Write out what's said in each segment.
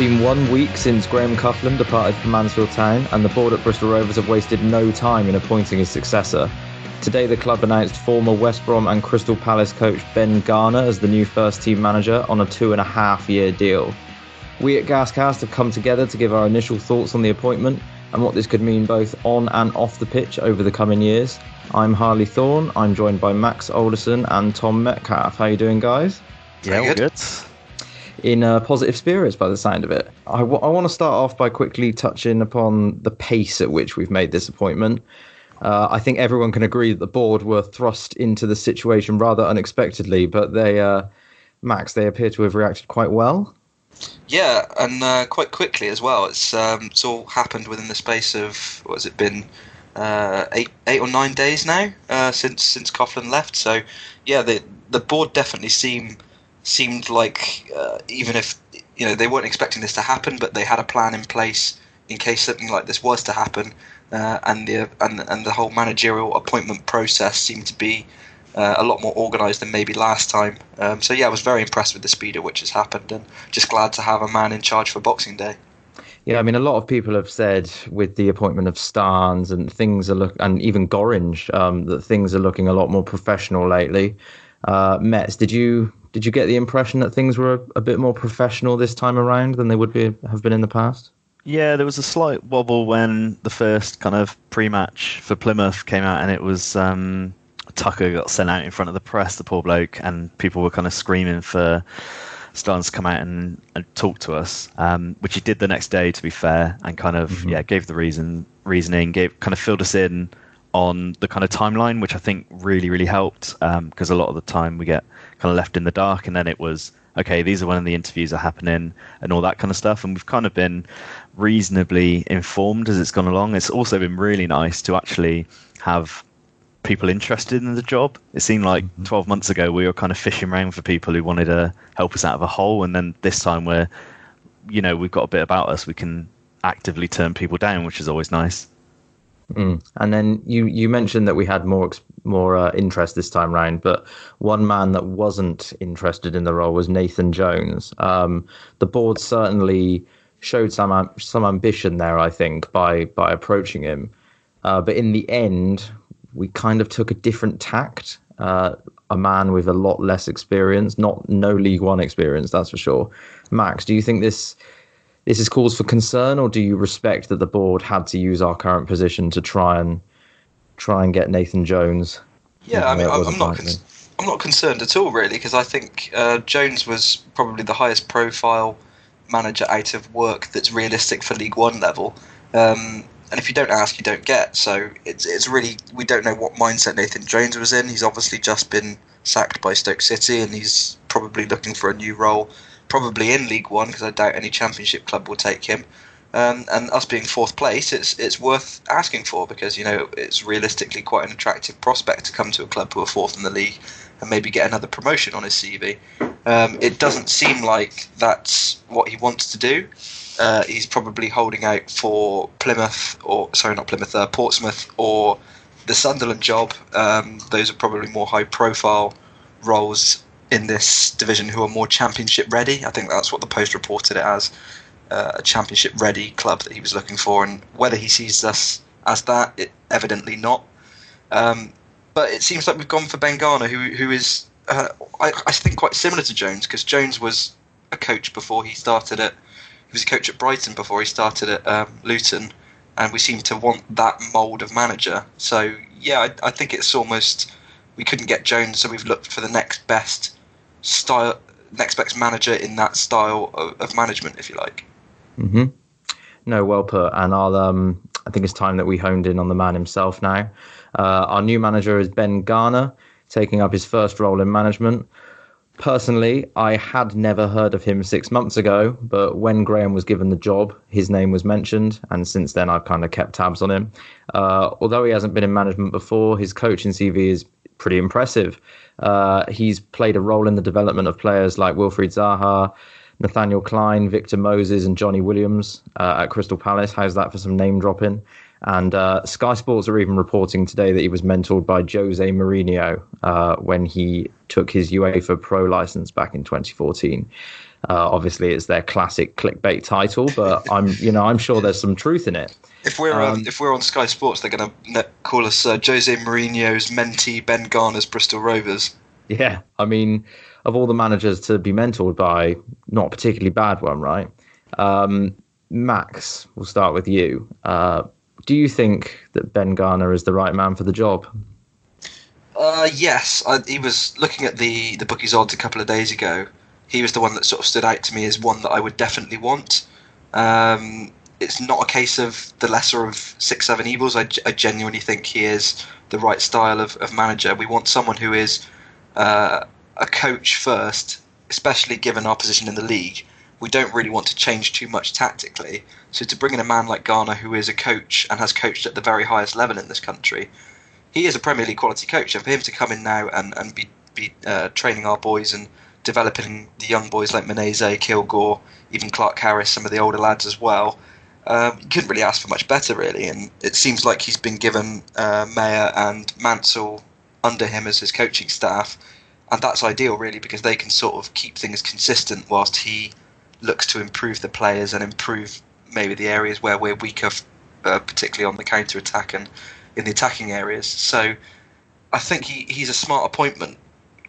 been one week since Graham Coughlan departed for Mansfield Town, and the board at Bristol Rovers have wasted no time in appointing his successor. Today, the club announced former West Brom and Crystal Palace coach Ben Garner as the new first team manager on a two and a half year deal. We at Gascast have come together to give our initial thoughts on the appointment and what this could mean both on and off the pitch over the coming years. I'm Harley Thorne. I'm joined by Max Alderson and Tom Metcalf. How are you doing, guys? Yeah, all good. In uh, positive spirits, by the sound of it. I, w- I want to start off by quickly touching upon the pace at which we've made this appointment. Uh, I think everyone can agree that the board were thrust into the situation rather unexpectedly, but they, uh, Max, they appear to have reacted quite well. Yeah, and uh, quite quickly as well. It's um, it's all happened within the space of what has it been uh, eight eight or nine days now uh, since since Coughlan left. So yeah, the the board definitely seem seemed like uh, even if you know they weren't expecting this to happen, but they had a plan in place in case something like this was to happen. Uh, and the and and the whole managerial appointment process seemed to be uh, a lot more organised than maybe last time. Um, so yeah, I was very impressed with the speed at which has happened, and just glad to have a man in charge for Boxing Day. Yeah, I mean, a lot of people have said with the appointment of Starnes and things are look, and even Gorringe, um, that things are looking a lot more professional lately. Uh, Mets, did you did you get the impression that things were a, a bit more professional this time around than they would be have been in the past? Yeah, there was a slight wobble when the first kind of pre-match for Plymouth came out, and it was um, Tucker got sent out in front of the press, the poor bloke, and people were kind of screaming for Starnes to come out and, and talk to us, um, which he did the next day, to be fair, and kind of mm-hmm. yeah gave the reason reasoning, gave kind of filled us in on the kind of timeline, which I think really really helped because um, a lot of the time we get kind of left in the dark, and then it was okay, these are when the interviews are happening and all that kind of stuff. And we've kind of been reasonably informed as it's gone along. It's also been really nice to actually have people interested in the job. It seemed like mm-hmm. 12 months ago we were kind of fishing around for people who wanted to help us out of a hole. And then this time we're, you know, we've got a bit about us. We can actively turn people down, which is always nice. Mm. And then you, you mentioned that we had more more uh, interest this time round, but one man that wasn't interested in the role was Nathan Jones. Um, the board certainly showed some some ambition there, I think, by by approaching him. Uh, but in the end, we kind of took a different tact. Uh, a man with a lot less experience, not no League One experience, that's for sure. Max, do you think this this is cause for concern, or do you respect that the board had to use our current position to try and try and get Nathan Jones? Yeah, I mean, I'm not. Con- I'm not concerned at all, really, because I think uh, Jones was probably the highest profile manager out of work that's realistic for League One level. Um, and if you don't ask, you don't get. So it's it's really we don't know what mindset Nathan Jones was in. He's obviously just been sacked by Stoke City, and he's probably looking for a new role, probably in League One because I doubt any Championship club will take him. Um, and us being fourth place, it's it's worth asking for because you know it's realistically quite an attractive prospect to come to a club who are fourth in the league and maybe get another promotion on his CV. Um, it doesn't seem like that's what he wants to do. Uh, he's probably holding out for Plymouth, or sorry, not Plymouth, uh, Portsmouth, or the Sunderland job. Um, those are probably more high-profile roles in this division who are more championship ready. I think that's what the Post reported it as uh, a championship ready club that he was looking for, and whether he sees us as that, it, evidently not. Um, but it seems like we've gone for Ben Garner, who who is uh, I, I, think quite similar to Jones because Jones was a coach before he started at he was a coach at Brighton before he started at um, Luton, and we seem to want that mould of manager. So yeah, I, I, think it's almost we couldn't get Jones, so we've looked for the next best style, next best manager in that style of, of management, if you like. Mm-hmm. No, well put. And I'll um, I think it's time that we honed in on the man himself now. Uh, our new manager is Ben Garner, taking up his first role in management. Personally, I had never heard of him six months ago, but when Graham was given the job, his name was mentioned, and since then I've kind of kept tabs on him. Uh, although he hasn't been in management before, his coaching CV is pretty impressive. Uh, he's played a role in the development of players like Wilfried Zaha, Nathaniel Clyne, Victor Moses, and Johnny Williams uh, at Crystal Palace. How's that for some name dropping? And uh, Sky Sports are even reporting today that he was mentored by Jose Mourinho uh, when he took his UEFA Pro license back in 2014. Uh, obviously, it's their classic clickbait title, but I'm, you know, I'm sure there's some truth in it. If we're um, um, if we're on Sky Sports, they're going to call us uh, Jose Mourinho's mentee, Ben Garner's Bristol Rovers. Yeah, I mean, of all the managers to be mentored by, not a particularly bad one, right? Um, Max, we'll start with you. Uh, do you think that Ben Garner is the right man for the job? Uh, yes, I, he was looking at the the bookies odds a couple of days ago. He was the one that sort of stood out to me as one that I would definitely want. Um, it's not a case of the lesser of six, seven evils. I, I genuinely think he is the right style of, of manager. We want someone who is uh, a coach first, especially given our position in the league. We don't really want to change too much tactically. So to bring in a man like Garner, who is a coach and has coached at the very highest level in this country, he is a Premier League quality coach. And for him to come in now and, and be, be uh, training our boys and developing the young boys like Menezes, Kilgour, even Clark Harris, some of the older lads as well, um, you couldn't really ask for much better, really. And it seems like he's been given uh, Mayor and Mansell under him as his coaching staff, and that's ideal, really, because they can sort of keep things consistent whilst he looks to improve the players and improve maybe the areas where we're weaker, uh, particularly on the counter attack and in the attacking areas. So I think he, he's a smart appointment.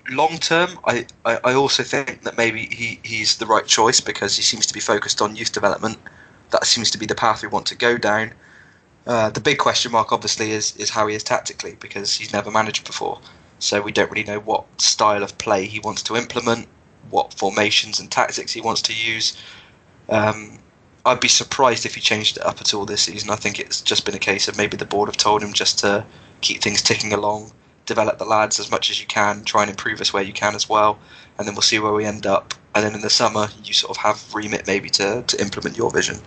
Long term, I, I, I also think that maybe he, he's the right choice because he seems to be focused on youth development. That seems to be the path we want to go down. Uh, the big question mark, obviously, is is how he is tactically because he's never managed before. So we don't really know what style of play he wants to implement, what formations and tactics he wants to use. Um, I'd be surprised if he changed it up at all this season. I think it's just been a case of maybe the board have told him just to keep things ticking along, develop the lads as much as you can, try and improve us where you can as well, and then we'll see where we end up. And then in the summer, you sort of have remit maybe to, to implement your vision.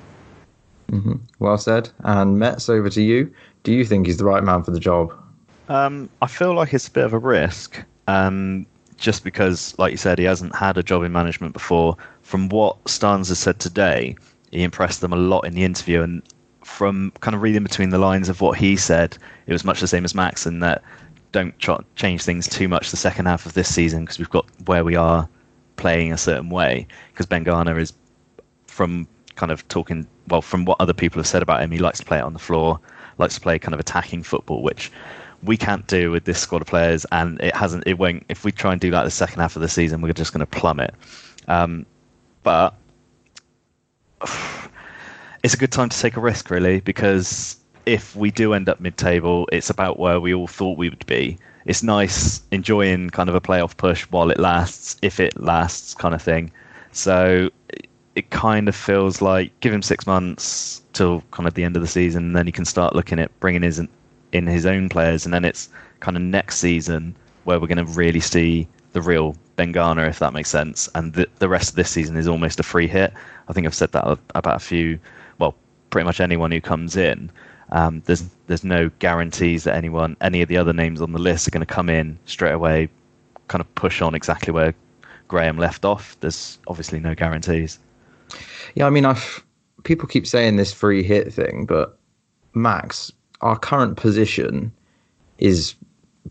Mm-hmm. Well said. And Metz, over to you. Do you think he's the right man for the job? Um, I feel like it's a bit of a risk, um, just because, like you said, he hasn't had a job in management before. From what Starnes has said today, he impressed them a lot in the interview, and from kind of reading between the lines of what he said, it was much the same as Max, in that don't change things too much the second half of this season because we've got where we are playing a certain way. Because Ben Garner is, from kind of talking well from what other people have said about him, he likes to play it on the floor, likes to play kind of attacking football, which we can't do with this squad of players, and it hasn't. It won't. If we try and do that the second half of the season, we're just going to plummet. Um, but it's a good time to take a risk, really, because if we do end up mid-table, it's about where we all thought we would be. It's nice enjoying kind of a playoff push while it lasts, if it lasts, kind of thing. So it kind of feels like give him six months till kind of the end of the season, and then he can start looking at bringing his in his own players, and then it's kind of next season where we're going to really see the real Ben Garner, if that makes sense. And the, the rest of this season is almost a free hit. I think I've said that about a few, well, pretty much anyone who comes in. Um, there's there's no guarantees that anyone, any of the other names on the list, are going to come in straight away, kind of push on exactly where Graham left off. There's obviously no guarantees. Yeah, I mean, I've people keep saying this free hit thing, but Max, our current position is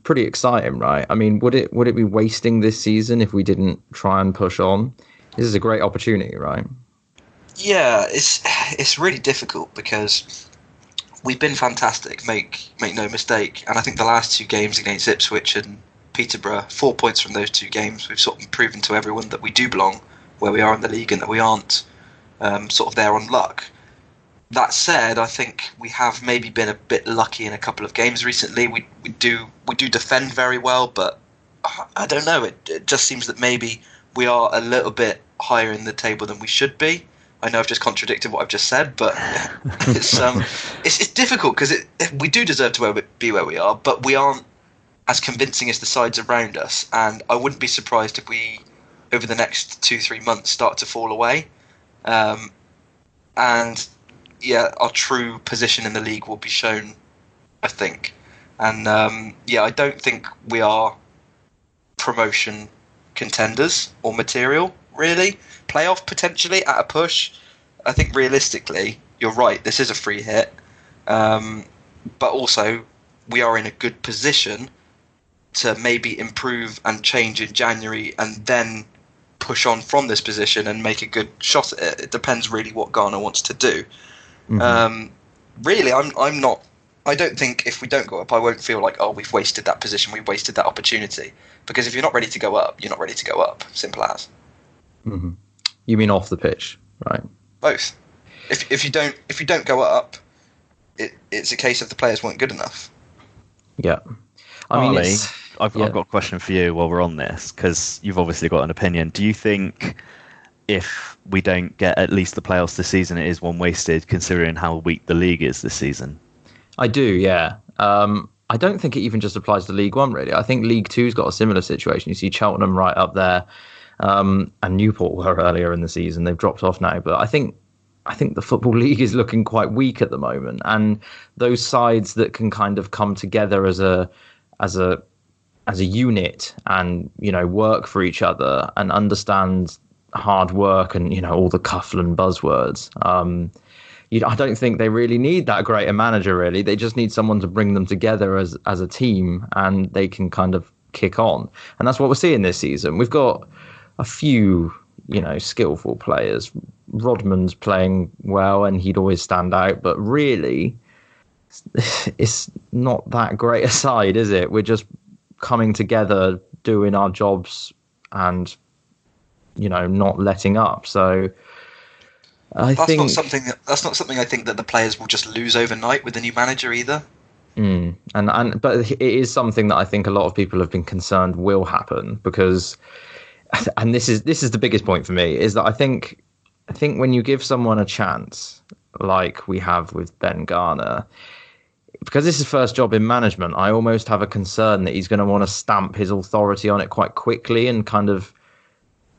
pretty exciting, right? I mean, would it would it be wasting this season if we didn't try and push on? This is a great opportunity, right? Yeah, it's it's really difficult because we've been fantastic. Make make no mistake, and I think the last two games against Ipswich and Peterborough, four points from those two games, we've sort of proven to everyone that we do belong where we are in the league and that we aren't um, sort of there on luck. That said, I think we have maybe been a bit lucky in a couple of games recently. We we do we do defend very well, but I don't know. It, it just seems that maybe we are a little bit higher in the table than we should be. I know I've just contradicted what I've just said, but it's um, it's, it's difficult because it, we do deserve to be where we are, but we aren't as convincing as the sides around us. And I wouldn't be surprised if we, over the next two three months, start to fall away. Um, and yeah, our true position in the league will be shown, I think. And um, yeah, I don't think we are promotion contenders or material, really. Playoff potentially at a push. I think realistically, you're right, this is a free hit. Um, but also we are in a good position to maybe improve and change in January and then push on from this position and make a good shot at it. It depends really what Garner wants to do. Mm-hmm. Um, really, I'm I'm not. I don't think if we don't go up, I won't feel like oh we've wasted that position, we've wasted that opportunity. Because if you're not ready to go up, you're not ready to go up. Simple as. Mm-hmm. You mean off the pitch, right? Both. If if you don't if you don't go up, it, it's a case of the players weren't good enough. Yeah. I mean, I've, yeah. I've got a question for you while we're on this because you've obviously got an opinion. Do you think if we don't get at least the playoffs this season, it is one wasted considering how weak the league is this season? I do, yeah. Um, I don't think it even just applies to League One, really. I think League Two's got a similar situation. You see Cheltenham right up there, um, and Newport were earlier in the season. They've dropped off now, but I think I think the football league is looking quite weak at the moment, and those sides that can kind of come together as a as a as a unit and you know work for each other and understand hard work and you know all the Coughlan buzzwords. Um, I don't think they really need that great a manager. Really, they just need someone to bring them together as as a team, and they can kind of kick on. And that's what we're seeing this season. We've got a few you know skillful players. Rodman's playing well, and he'd always stand out, but really. It's not that great a side, is it? We're just coming together, doing our jobs, and you know, not letting up. So I that's think not something. That, that's not something I think that the players will just lose overnight with the new manager either. Mm, and and but it is something that I think a lot of people have been concerned will happen because, and this is this is the biggest point for me is that I think I think when you give someone a chance like we have with Ben Garner, because this is first job in management, I almost have a concern that he's going to want to stamp his authority on it quite quickly and kind of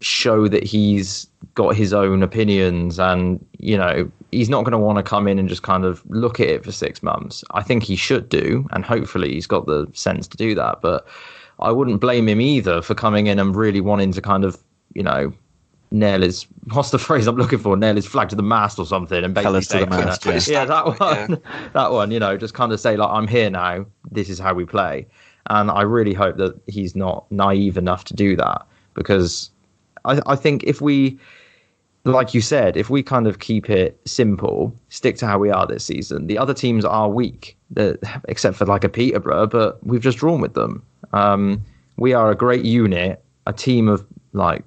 show that he's got his own opinions and you know he's not going to want to come in and just kind of look at it for six months. I think he should do and hopefully he's got the sense to do that but i wouldn't blame him either for coming in and really wanting to kind of you know nail his what's the phrase I'm looking for? Nail his flag to the mast or something, and basically say, you know, yeah. yeah. that one, yeah. that one. You know, just kind of say like, I'm here now. This is how we play, and I really hope that he's not naive enough to do that because I, I think if we, like you said, if we kind of keep it simple, stick to how we are this season, the other teams are weak, except for like a Peterborough, but we've just drawn with them. Um, we are a great unit, a team of like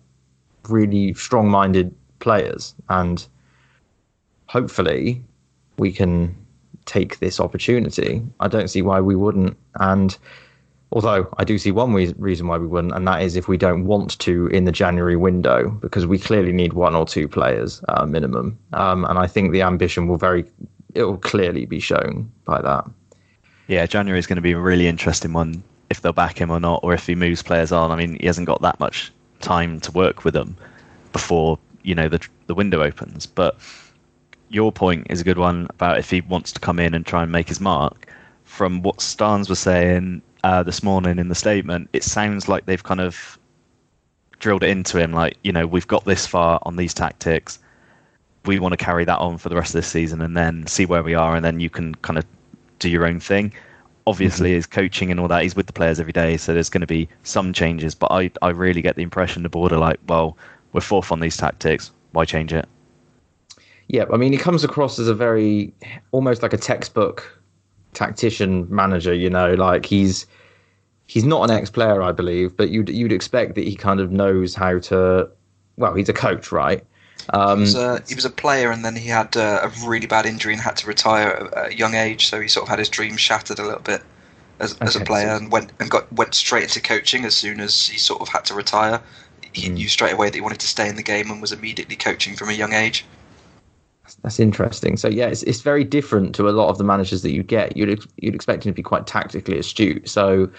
really strong minded players. And hopefully we can take this opportunity. I don't see why we wouldn't. And although I do see one reason why we wouldn't, and that is if we don't want to in the January window, because we clearly need one or two players uh, minimum. Um, and I think the ambition will very, it will clearly be shown by that. Yeah, January is going to be a really interesting one if they'll back him or not, or if he moves players on. I mean, he hasn't got that much time to work with them before you know the the window opens. But your point is a good one about if he wants to come in and try and make his mark. From what Starnes was saying uh, this morning in the statement, it sounds like they've kind of drilled it into him. Like you know, we've got this far on these tactics. We want to carry that on for the rest of this season, and then see where we are, and then you can kind of do your own thing obviously mm-hmm. his coaching and all that he's with the players every day so there's going to be some changes but i i really get the impression the board are like well we're fourth on these tactics why change it yeah i mean he comes across as a very almost like a textbook tactician manager you know like he's he's not an ex-player i believe but you'd you'd expect that he kind of knows how to well he's a coach right um, he, was a, he, was a, player, and then he had uh, a really bad injury and had to retire at a young age. So he sort of had his dreams shattered a little bit as, okay, as a player, so and went and got went straight into coaching as soon as he sort of had to retire. He mm. knew straight away that he wanted to stay in the game and was immediately coaching from a young age. That's interesting. So yeah, it's it's very different to a lot of the managers that you get. You'd you'd expect him to be quite tactically astute. So,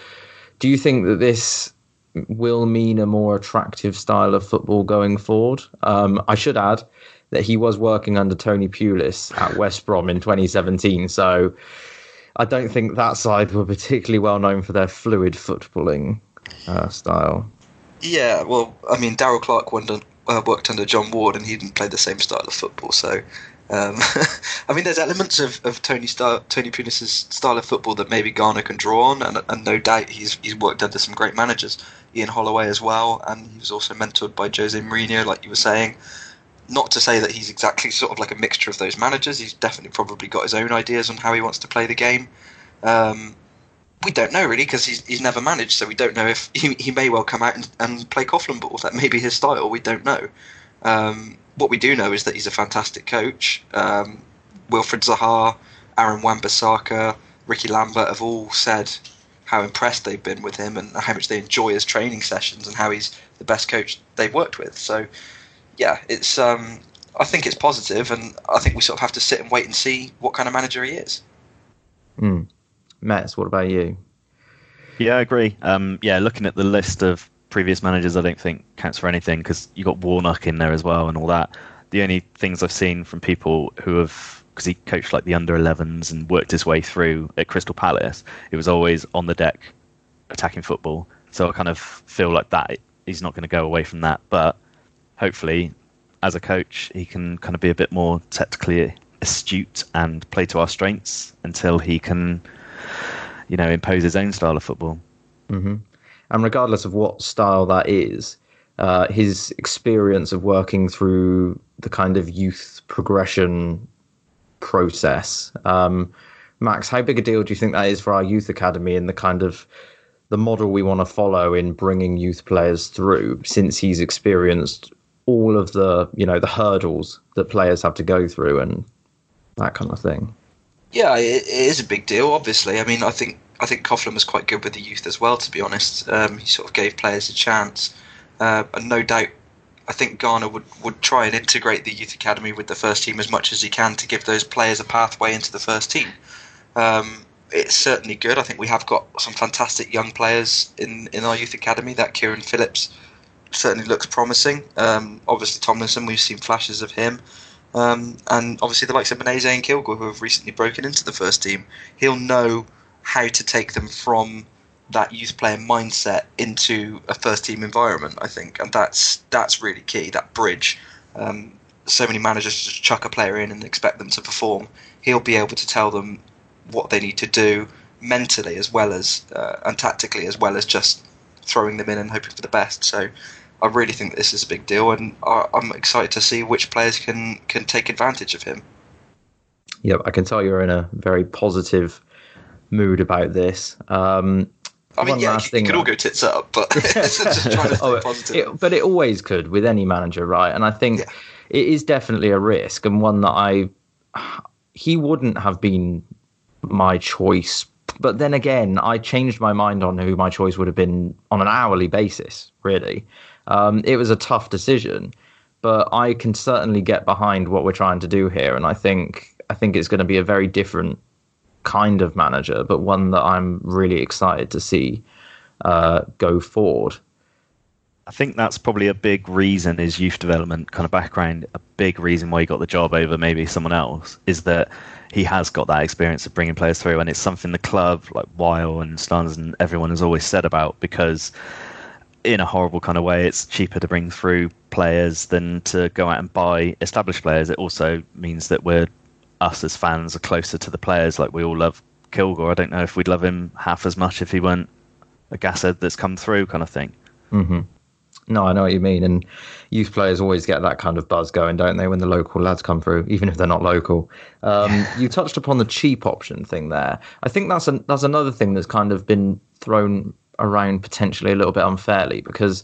do you think that this will mean a more attractive style of football going forward. Um, I should add that he was working under Tony Pulis at West Brom in 2017, so I don't think that side were particularly well known for their fluid footballing uh, style. Yeah, well, I mean, Darrell Clarke uh, worked under John Ward, and he didn't play the same style of football, so Um, I mean, there's elements of, of Tony Star, Tony Pulis's style of football that maybe Garner can draw on, and, and no doubt he's he's worked under some great managers, Ian Holloway as well, and he was also mentored by Jose Mourinho, like you were saying. Not to say that he's exactly sort of like a mixture of those managers. He's definitely probably got his own ideas on how he wants to play the game. Um, we don't know really because he's, he's never managed, so we don't know if he, he may well come out and, and play Coughlan ball. That may be his style. We don't know. Um, what we do know is that he's a fantastic coach. Um, Wilfried Zaha, Aaron Wan-Bissaka, Ricky Lambert have all said how impressed they've been with him and how much they enjoy his training sessions and how he's the best coach they've worked with. So, yeah, it's um, I think it's positive, and I think we sort of have to sit and wait and see what kind of manager he is. Mm. Mets, what about you? Yeah, I agree. Um, yeah, looking at the list of previous managers, I don't think counts for anything because you got Warnock in there as well and all that. The only things I've seen from people who have because he coached like the under 11s and worked his way through at Crystal Palace, it was always on the deck attacking football. So I kind of feel like that he's not going to go away from that. But hopefully, as a coach, he can kind of be a bit more technically astute and play to our strengths until he can, you know, impose his own style of football. Mm-hmm. And regardless of what style that is, uh, his experience of working through the kind of youth progression process. Um, Max, how big a deal do you think that is for our youth academy and the kind of the model we want to follow in bringing youth players through? Since he's experienced all of the you know the hurdles that players have to go through and that kind of thing. Yeah, it, it is a big deal. Obviously, I mean, I think I think Coughlan was quite good with the youth as well. To be honest, um, he sort of gave players a chance, uh, and no doubt, I think Garner would, would try and integrate the youth academy with the first team as much as he can to give those players a pathway into the first team. Um, it's certainly good. I think we have got some fantastic young players in, in our youth academy. That Kieran Phillips certainly looks promising. Um, obviously, Tomlinson, we've seen flashes of him. Um, and obviously, the likes of Beneze and Kilgour, who have recently broken into the first team. He'll know how to take them from that youth player mindset into a first team environment. I think, and that's that's really key. That bridge. Um, so many managers just chuck a player in and expect them to perform. He'll be able to tell them what they need to do mentally as well as uh, and tactically as well as just throwing them in and hoping for the best. So. I really think this is a big deal, and I'm excited to see which players can can take advantage of him. Yep, I can tell you're in a very positive mood about this. Um, I mean, yeah, it, could all go tits up, but just trying to stay oh, positive. It, but it always could with any manager, right? And I think yeah. it is definitely a risk and one that I he wouldn't have been my choice. But then again, I changed my mind on who my choice would have been on an hourly basis. Really, um, it was a tough decision, but I can certainly get behind what we're trying to do here, and I think I think it's going to be a very different kind of manager, but one that I'm really excited to see uh, go forward. I think that's probably a big reason his youth development kind of background, a big reason why he got the job over maybe someone else, is that he has got that experience of bringing players through, and it's something the club, like Weil and Starnes and everyone has always said about because in a horrible kind of way, it's cheaper to bring through players than to go out and buy established players. It also means that we're us as fans are closer to the players. Like we all love Kilgour. I don't know if we'd love him half as much if he weren't a gashead that's come through, kind of thing. Mm-hmm. No, I know what you mean. And youth players always get that kind of buzz going, don't they, when the local lads come through, even if they're not local. Um, you touched upon the cheap option thing there. I think that's an, that's another thing that's kind of been thrown around potentially a little bit unfairly because,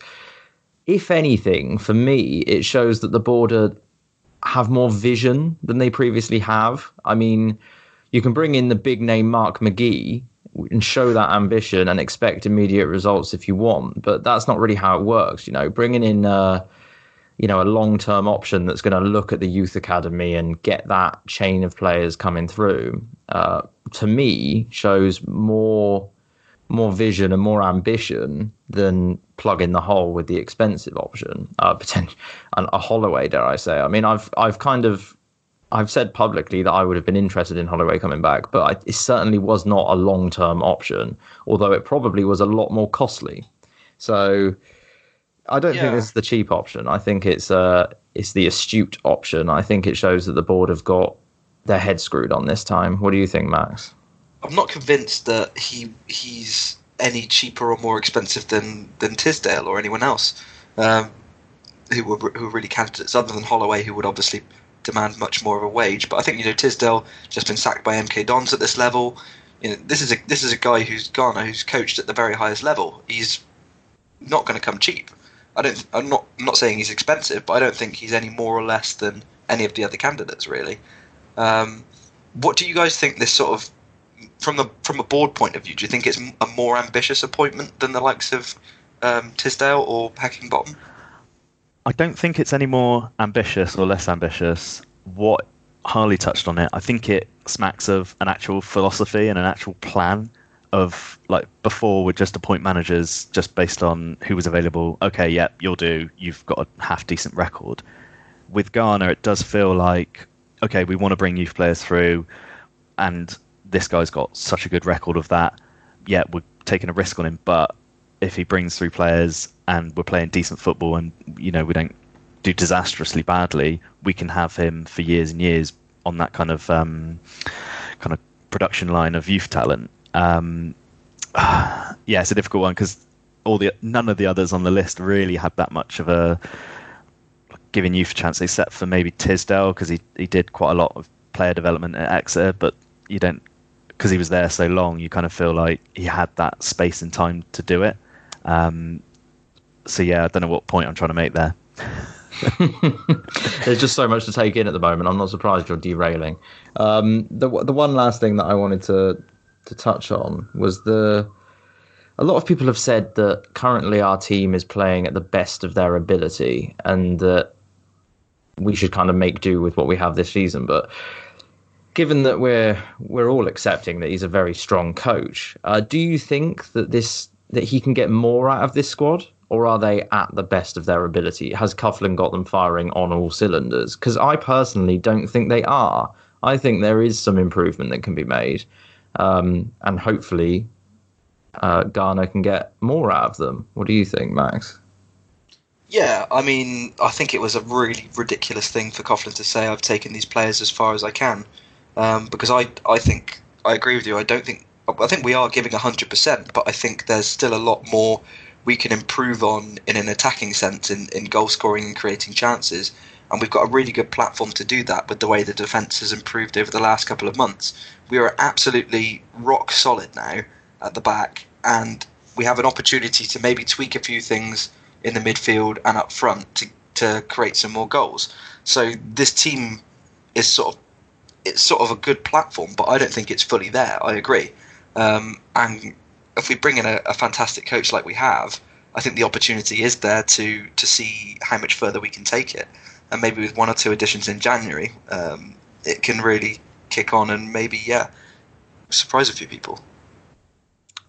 if anything, for me, it shows that the border have more vision than they previously have. I mean, you can bring in the big name Mark McGee and show that ambition and expect immediate results if you want, but that's not really how it works. You know, bringing in, uh, you know, a long term option that's going to look at the youth academy and get that chain of players coming through, uh, to me, shows more more vision and more ambition than plug in the hole with the expensive option, uh, potential a Holloway, dare I say? I mean, I've I've kind of I've said publicly that I would have been interested in Holloway coming back, but I, it certainly was not a long term option, although it probably was a lot more costly. So, I don't yeah. think this is the cheap option. I think it's uh it's the astute option. I think it shows that the board have got their head screwed on this time. What do you think, Max? I'm not convinced that he he's any cheaper or more expensive than than Tisdale or anyone else um, who were who were really candidates, other than Holloway, who would obviously demand much more of a wage. But I think you know Tisdale just been sacked by MK Dons at this level. You know, this is a this is a guy who's Garner who's coached at the very highest level. He's not going to come cheap. I don't. I'm not I'm not saying he's expensive, but I don't think he's any more or less than any of the other candidates really. Um, what do you guys think this sort of from the from a board point of view? Do you think it's a more ambitious appointment than the likes of um, Tisdale or Heckingbottom? I don't think it's any more ambitious or less ambitious. What Harley touched on it. I think it smacks of an actual philosophy and an actual plan of like before would just appoint managers just based on who was available. Okay, yep, yeah, you'll do. You've got a half decent record. With Garner, it does feel like okay, we want to bring youth players through, and this guy's got such a good record of that. Yeah, we're taking a risk on him, but if he brings through players and we're playing decent football and you know we don't do disastrously badly, we can have him for years and years on that kind of um, kind of production line of youth talent. Um, yeah, it's a difficult one because all the none of the others on the list really had that much of a giving youth a chance, except for maybe Tisdale because he he did quite a lot of player development at Exeter, but you don't because he was there so long. You kind of feel like he had that space and time to do it. Um, so yeah, I don't know what point I'm trying to make there. There's just so much to take in at the moment. I'm not surprised you're derailing. Um, the the one last thing that I wanted to to touch on was the. A lot of people have said that currently our team is playing at the best of their ability, and that we should kind of make do with what we have this season. But given that we're we're all accepting that he's a very strong coach, uh, do you think that this that he can get more out of this squad? Or are they at the best of their ability? Has Coughlan got them firing on all cylinders? Because I personally don't think they are. I think there is some improvement that can be made, um, and hopefully, uh, Garner can get more out of them. What do you think, Max? Yeah, I mean, I think it was a really ridiculous thing for Coughlan to say, "I've taken these players as far as I can," um, because I, I think I agree with you. I don't think I think we are giving 100%, but I think there's still a lot more we can improve on in an attacking sense in, in goal scoring and creating chances. And we've got a really good platform to do that with the way the defence has improved over the last couple of months. We are absolutely rock solid now at the back, and we have an opportunity to maybe tweak a few things in the midfield and up front to, to create some more goals. So this team is sort of it's sort of a good platform, but I don't think it's fully there. I agree. Um, and if we bring in a, a, fantastic coach like we have, I think the opportunity is there to to see how much further we can take it. And maybe with one or two additions in January, um, it can really kick on and maybe yeah, surprise a few people.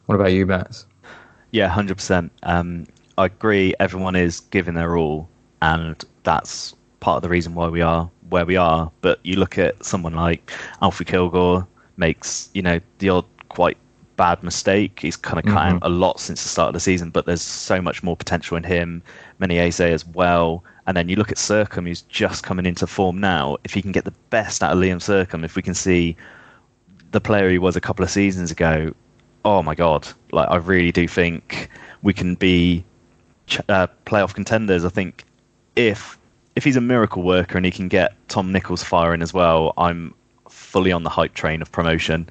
What about you, Matt? Yeah, hundred um, percent. I agree. Everyone is giving their all, and that's part of the reason why we are where we are. But you look at someone like Alfie Kilgour makes you know the odd quite bad mistake. He's kind of cut mm-hmm. out a lot since the start of the season, but there's so much more potential in him. Menezes as well. And then you look at Sercombe, who's just coming into form now. If he can get the best out of Liam Sercombe, if we can see the player he was a couple of seasons ago, oh my god! Like I really do think we can be uh, playoff contenders. I think if if he's a miracle worker and he can get Tom Nichols firing as well, I'm fully on the hype train of promotion.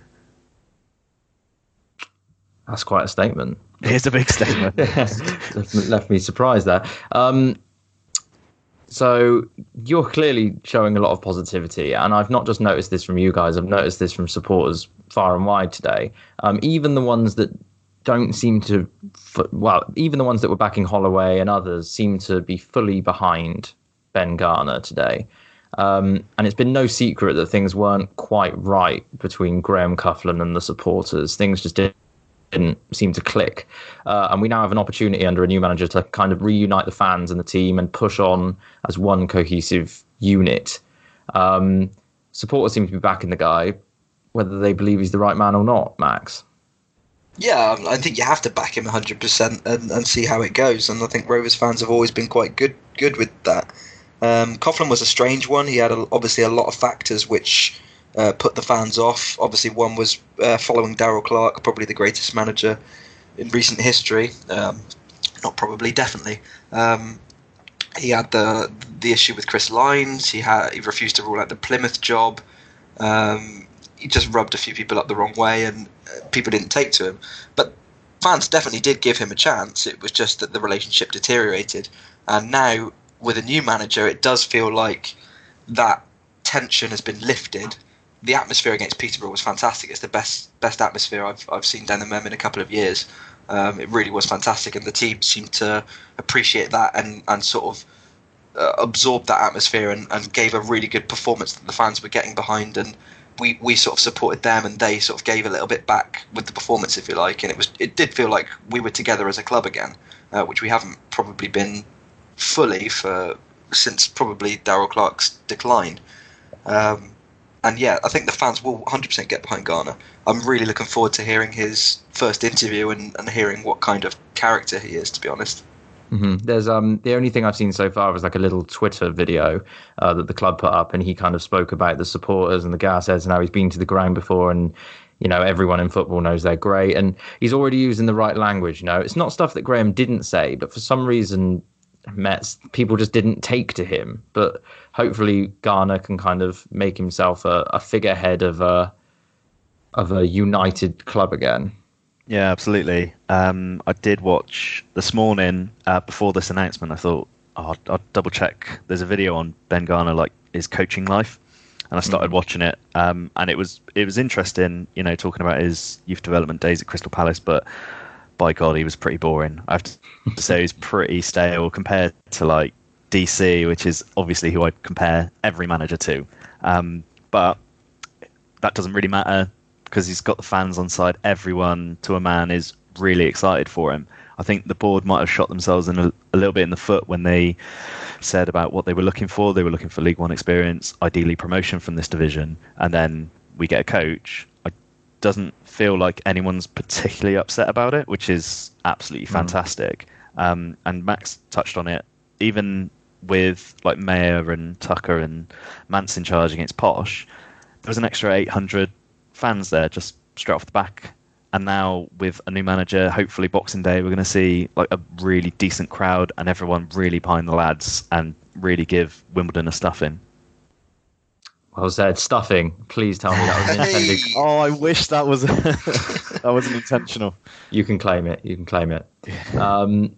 That's quite a statement. It's a big statement. left me surprised there. Um, so you're clearly showing a lot of positivity, and I've not just noticed this from you guys. I've noticed this from supporters far and wide today. Um, even the ones that don't seem to, well, even the ones that were backing Holloway and others seem to be fully behind Ben Garner today. Um, and it's been no secret that things weren't quite right between Graham Coughlan and the supporters. Things just didn't didn't seem to click. Uh, and we now have an opportunity under a new manager to kind of reunite the fans and the team and push on as one cohesive unit. Um, supporters seem to be backing the guy, whether they believe he's the right man or not, Max. Yeah, I think you have to back him 100% and, and see how it goes. And I think Rovers fans have always been quite good good with that. Um, Coughlan was a strange one. He had a, obviously a lot of factors which uh, put the fans off. Obviously, one was uh, following Darrell Clarke, probably the greatest manager in recent history. Um, not probably, definitely. Um, he had the the issue with Chris Lines. He had he refused to rule out the Plymouth job. Um, he just rubbed a few people up the wrong way, and uh, people didn't take to him. But fans definitely did give him a chance. It was just that the relationship deteriorated, and now with a new manager, it does feel like that tension has been lifted. The atmosphere against Peterborough was fantastic. It's the best best atmosphere I've I've seen down the Mem in a couple of years. Um, it really was fantastic, and the team seemed to appreciate that and and sort of uh, that atmosphere and, and gave a really good performance that the fans were getting behind. And we, we sort of supported them, and they sort of gave a little bit back with the performance, if you like. And it was it did feel like we were together as a club again, uh, which we haven't probably been fully for since probably Darrell Clarke's decline. Um, and yeah, I think the fans will 100% get behind Garner. I'm really looking forward to hearing his first interview and, and hearing what kind of character he is. To be honest. Mm-hmm. There's um the only thing I've seen so far was like a little Twitter video uh, that the club put up, and he kind of spoke about the supporters and the Garcers and how he's been to the ground before, and you know everyone in football knows they're great, and he's already using the right language. You know, it's not stuff that Graham didn't say, but for some reason Mets people just didn't take to him. But hopefully Garner can kind of make himself a, a figurehead of a of a united club again. Yeah, absolutely. Um, I did watch this morning uh, before this announcement. I thought oh, I'll, I'll, double check. There's a video on Ben Garner, like his coaching life, and I started mm-hmm. watching it. Um, and it was it was interesting, you know, talking about his youth development days at Crystal Palace. But by God, he was pretty boring. I have to say, he's pretty stale compared to like DC, which is obviously who I compare every manager to. Um, but that doesn't really matter because he's got the fans on side. Everyone, to a man, is really excited for him. I think the board might have shot themselves in a, a, little bit in the foot when they said about what they were looking for. They were looking for League One experience, ideally promotion from this division, and then we get a coach. Doesn't feel like anyone's particularly upset about it, which is absolutely mm. fantastic. Mm. Um, and Max touched on it. Even with like Mayor and Tucker and Manson charge against Posh, there was an extra 800 fans there just straight off the back. And now with a new manager, hopefully Boxing Day, we're going to see like a really decent crowd and everyone really behind the lads and really give Wimbledon a stuffing. Well said. Stuffing. Please tell me that was intended. oh, I wish that was that wasn't intentional. You can claim it. You can claim it. Um,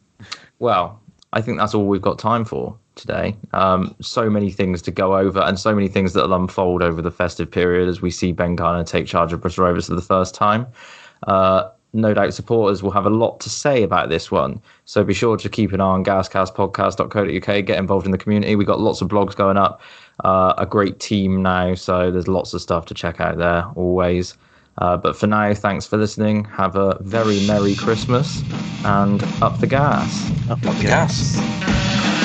well, I think that's all we've got time for today. Um, so many things to go over, and so many things that will unfold over the festive period as we see Ben Garner take charge of Bristol Rovers for the first time. Uh, no doubt supporters will have a lot to say about this one. So be sure to keep an eye on gascastpodcast.co.uk, get involved in the community. We've got lots of blogs going up, uh, a great team now, so there's lots of stuff to check out there always. Uh, but for now, thanks for listening. Have a very Merry Christmas and up the gas. Up the gas.